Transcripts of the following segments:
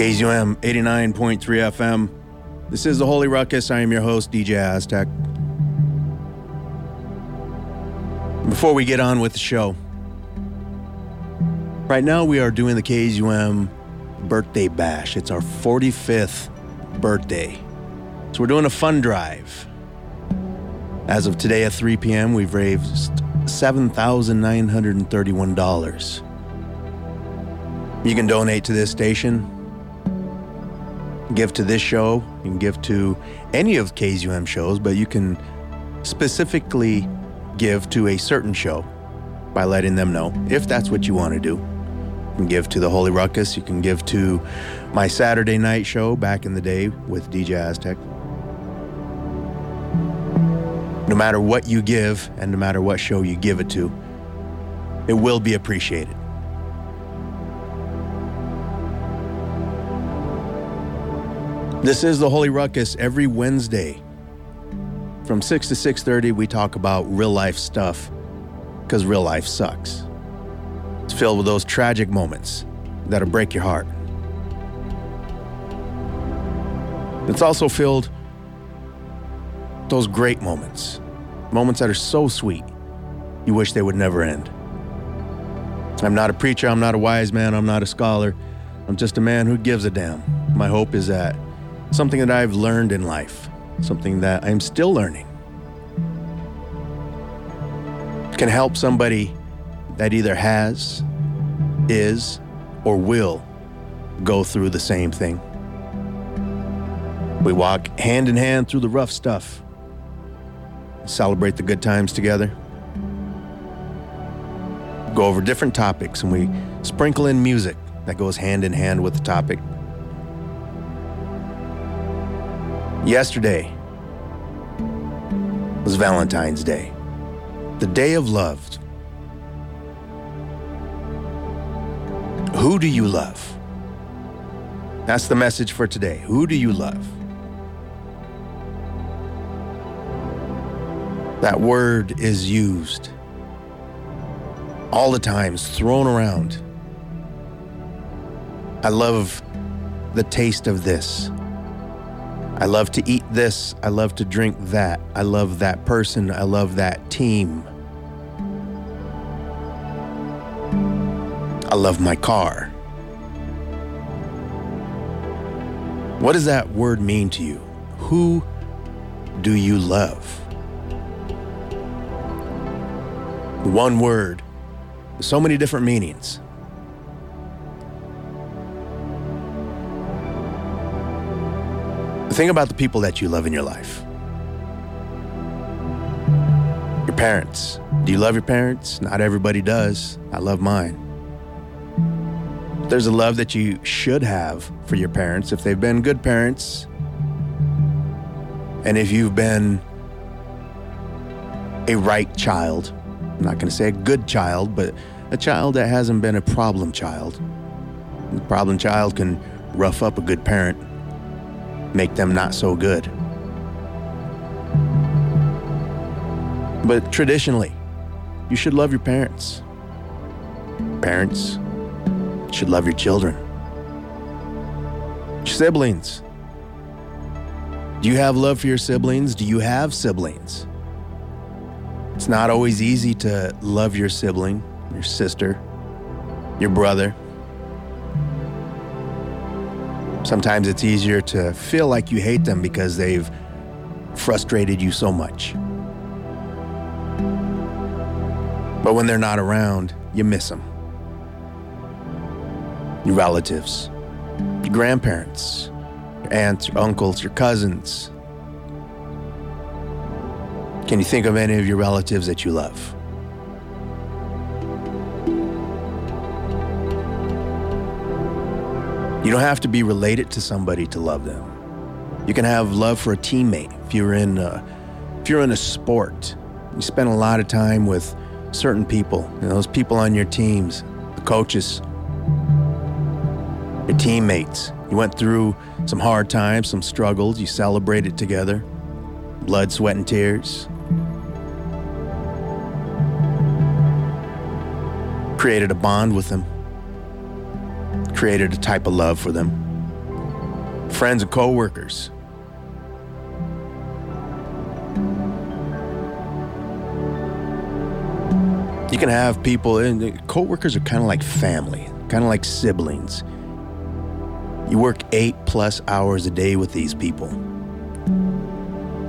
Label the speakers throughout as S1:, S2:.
S1: KZUM 89.3 FM. This is the Holy Ruckus. I am your host, DJ Aztec. Before we get on with the show, right now we are doing the KZUM birthday bash. It's our 45th birthday. So we're doing a fun drive. As of today at 3 p.m., we've raised $7,931. You can donate to this station, give to this show, you can give to any of KZUM shows, but you can specifically give to a certain show by letting them know if that's what you want to do. You can give to the Holy Ruckus, you can give to my Saturday night show back in the day with DJ Aztec. No matter what you give and no matter what show you give it to, it will be appreciated. This is the Holy Ruckus every Wednesday. From 6 to 6:30 we talk about real life stuff cuz real life sucks. It's filled with those tragic moments that'll break your heart. It's also filled those great moments. Moments that are so sweet. You wish they would never end. I'm not a preacher, I'm not a wise man, I'm not a scholar. I'm just a man who gives a damn. My hope is that something that I've learned in life, something that I'm still learning, can help somebody that either has, is, or will go through the same thing. We walk hand in hand through the rough stuff, celebrate the good times together, go over different topics, and we sprinkle in music that goes hand in hand with the topic. Yesterday was Valentine's Day, the day of love. Who do you love? That's the message for today. Who do you love? That word is used all the times, thrown around. I love the taste of this. I love to eat this. I love to drink that. I love that person. I love that team. I love my car. What does that word mean to you? Who do you love? One word, so many different meanings. Think about the people that you love in your life. Your parents. Do you love your parents? Not everybody does. I love mine. There's a love that you should have for your parents if they've been good parents. And if you've been a right child, I'm not going to say a good child, but a child that hasn't been a problem child. The problem child can rough up a good parent make them not so good. But traditionally, you should love your parents. Parents should love your children. Siblings. Do you have love for your siblings? Do you have siblings? It's not always easy to love your sibling, your sister, your brother, Sometimes it's easier to feel like you hate them because they've frustrated you so much. But when they're not around, you miss them. Your relatives, your grandparents, your aunts, your uncles, your cousins. Can you think of any of your relatives that you love? You don't have to be related to somebody to love them. You can have love for a teammate. If you're in a, if you're in a sport, you spend a lot of time with certain people. You know, those people on your teams, the coaches, your teammates. You went through some hard times, some struggles. You celebrated together, blood, sweat, and tears. Created a bond with them created a type of love for them. friends and coworkers. You can have people, and coworkers are kind of like family, kind of like siblings. You work eight plus hours a day with these people.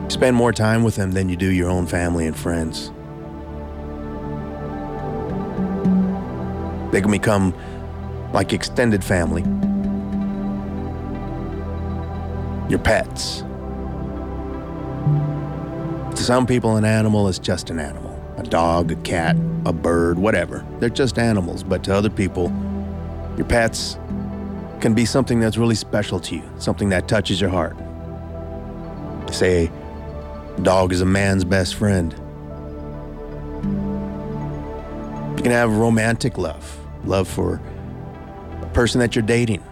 S1: You spend more time with them than you do your own family and friends. They can become like extended family. Your pets. To some people, an animal is just an animal a dog, a cat, a bird, whatever. They're just animals, but to other people, your pets can be something that's really special to you, something that touches your heart. They say, dog is a man's best friend. You can have romantic love, love for person that you're dating,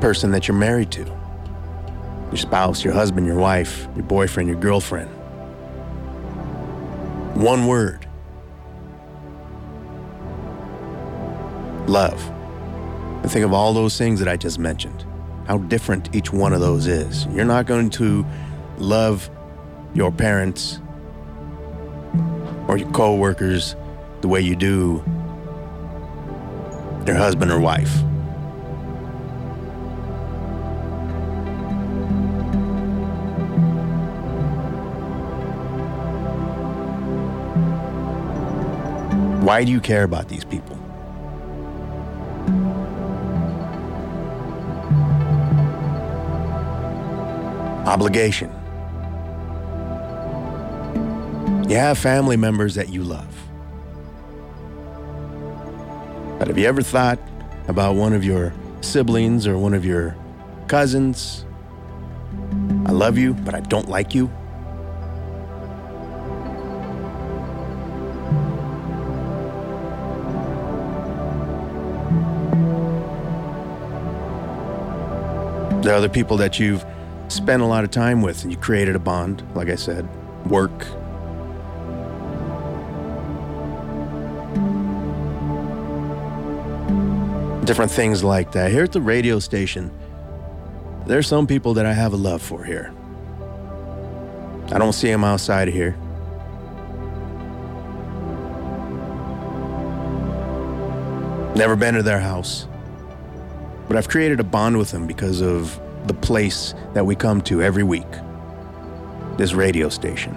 S1: person that you're married to, your spouse, your husband, your wife, your boyfriend, your girlfriend. One word love. And think of all those things that I just mentioned, how different each one of those is. You're not going to love your parents or your coworkers the way you do your husband or wife. Why do you care about these people? Obligation. You have family members that you love. But have you ever thought about one of your siblings or one of your cousins? I love you, but I don't like you. There are other people that you've spent a lot of time with and you created a bond, like I said, work. Different things like that. Here at the radio station, there's some people that I have a love for here. I don't see them outside of here. Never been to their house. But I've created a bond with them because of the place that we come to every week this radio station.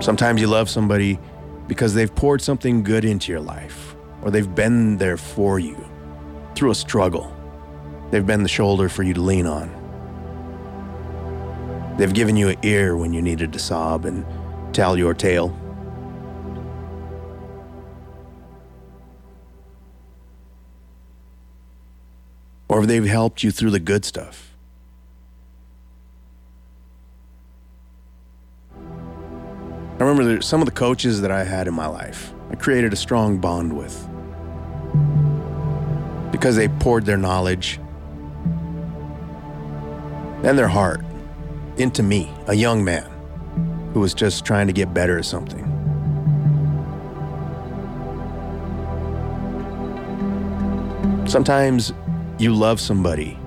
S1: Sometimes you love somebody because they've poured something good into your life, or they've been there for you through a struggle. They've been the shoulder for you to lean on. They've given you an ear when you needed to sob and tell your tale. or they've helped you through the good stuff. I remember some of the coaches that I had in my life, I created a strong bond with because they poured their knowledge and their heart into me, a young man who was just trying to get better at something. Sometimes you love somebody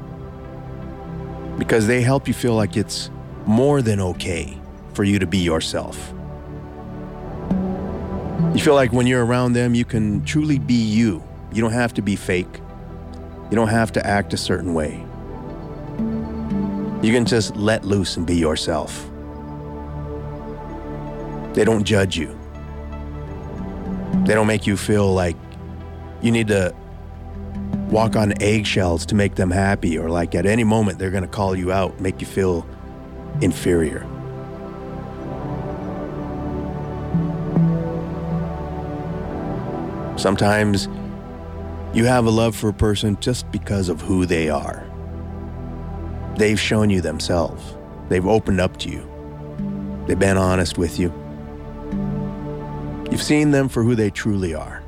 S1: because they help you feel like it's more than okay for you to be yourself. You feel like when you're around them, you can truly be you. You don't have to be fake. You don't have to act a certain way. You can just let loose and be yourself. They don't judge you. They don't make you feel like you need to walk on eggshells to make them happy, or like at any moment they're going to call you out, make you feel inferior. Sometimes you have a love for a person just because of who they are. They've shown you themselves, they've opened up to you, they've been honest with you. You've seen them for who they truly are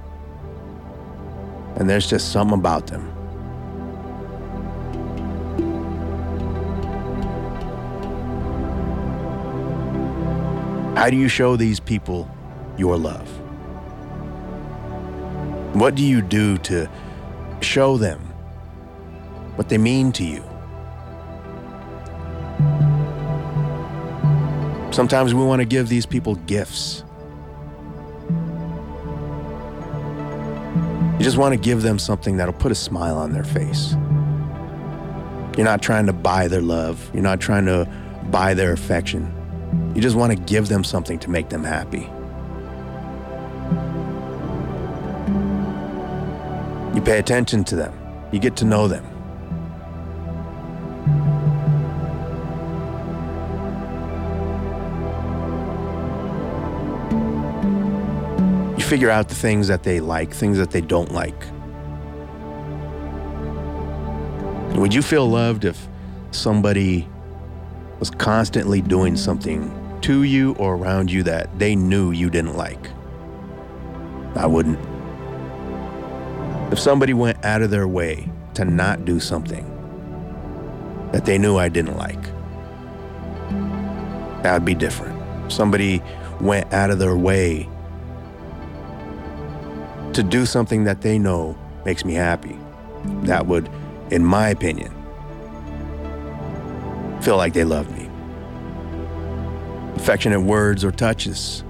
S1: and there's just something about them. How do you show these people your love? What do you do to show them what they mean to you? Sometimes we want to give these people gifts. You just want to give them something that'll put a smile on their face. You're not trying to buy their love. You're not trying to buy their affection. You just want to give them something to make them happy. You pay attention to them. You get to know them. You figure out the things that they like, things that they don't like. Would you feel loved if somebody was constantly doing something to you or around you that they knew you didn't like? I wouldn't. If somebody went out of their way to not do something that they knew I didn't like, that would be different. Somebody went out of their way to do something that they know makes me happy. That would in my opinion, feel like they love me. Affectionate words or touches.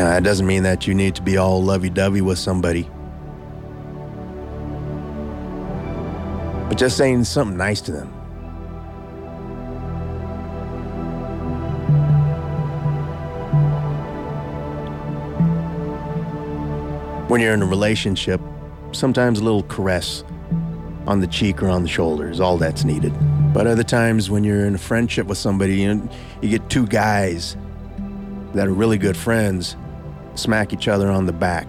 S1: Yeah, that doesn't mean that you need to be all lovey dovey with somebody. But just saying something nice to them. When you're in a relationship, sometimes a little caress on the cheek or on the shoulder is all that's needed. But other times when you're in a friendship with somebody, you, know, you get two guys that are really good friends smack each other on the back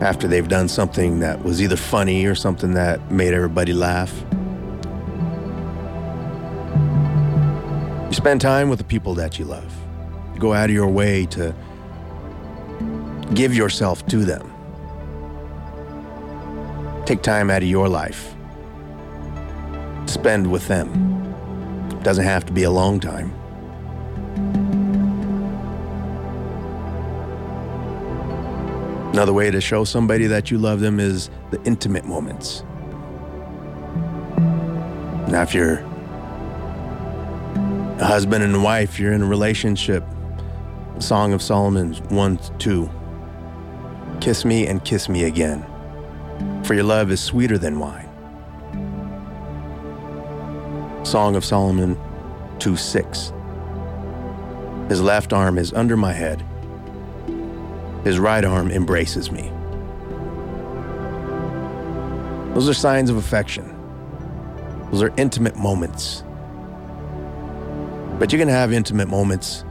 S1: after they've done something that was either funny or something that made everybody laugh. You spend time with the people that you love. You go out of your way to Give yourself to them. Take time out of your life. Spend with them. It doesn't have to be a long time. Another way to show somebody that you love them is the intimate moments. Now, if you're a husband and wife, you're in a relationship, Song of Solomon 1 2. Kiss me and kiss me again, for your love is sweeter than wine. Song of Solomon 2 6. His left arm is under my head, his right arm embraces me. Those are signs of affection. Those are intimate moments. But you can have intimate moments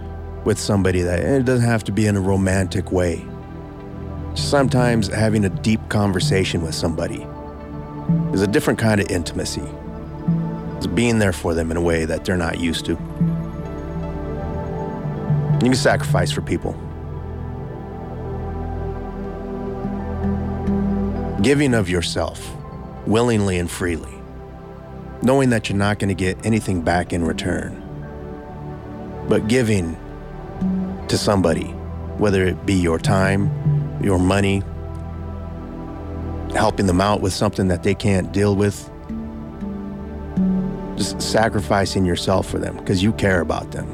S1: with somebody that it doesn't have to be in a romantic way. Sometimes having a deep conversation with somebody is a different kind of intimacy. It's being there for them in a way that they're not used to. You can sacrifice for people. Giving of yourself willingly and freely, knowing that you're not going to get anything back in return, but giving to somebody, whether it be your time, your money, helping them out with something that they can't deal with. Just sacrificing yourself for them because you care about them.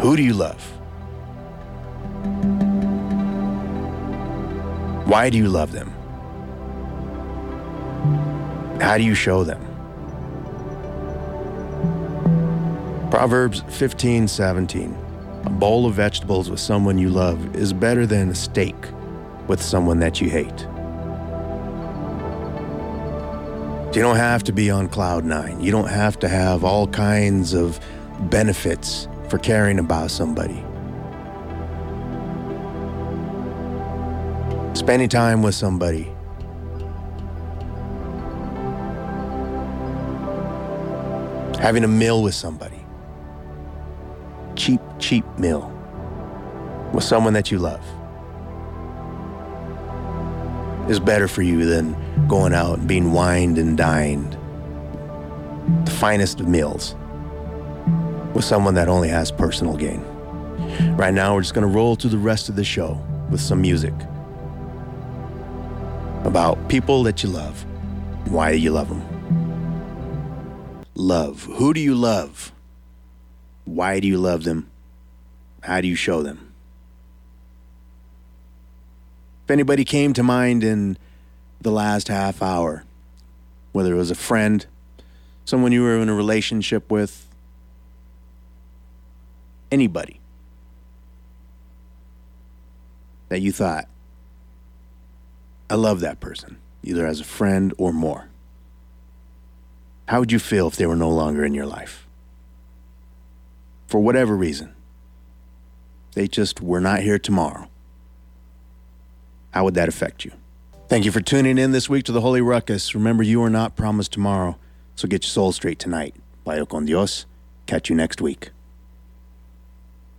S1: Who do you love? Why do you love them? How do you show them? Proverbs 15 17. A bowl of vegetables with someone you love is better than a steak with someone that you hate. You don't have to be on cloud nine. You don't have to have all kinds of benefits for caring about somebody. Spending time with somebody. Having a meal with somebody cheap, cheap meal with someone that you love is better for you than going out and being wined and dined. The finest of meals. with someone that only has personal gain. Right now, we're just going to roll through the rest of the show with some music about people that you love. Why do you love them? Love. Who do you love? Why do you love them? How do you show them? If anybody came to mind in the last half hour, whether it was a friend, someone you were in a relationship with, anybody that you thought, I love that person, either as a friend or more. How would you feel if they were no longer in your life? For whatever reason, they just were not here tomorrow. How would that affect you? Thank you for tuning in this week to the Holy Ruckus. Remember, you are not promised tomorrow, so get your soul straight tonight. Vaya con Dios. Catch you next week.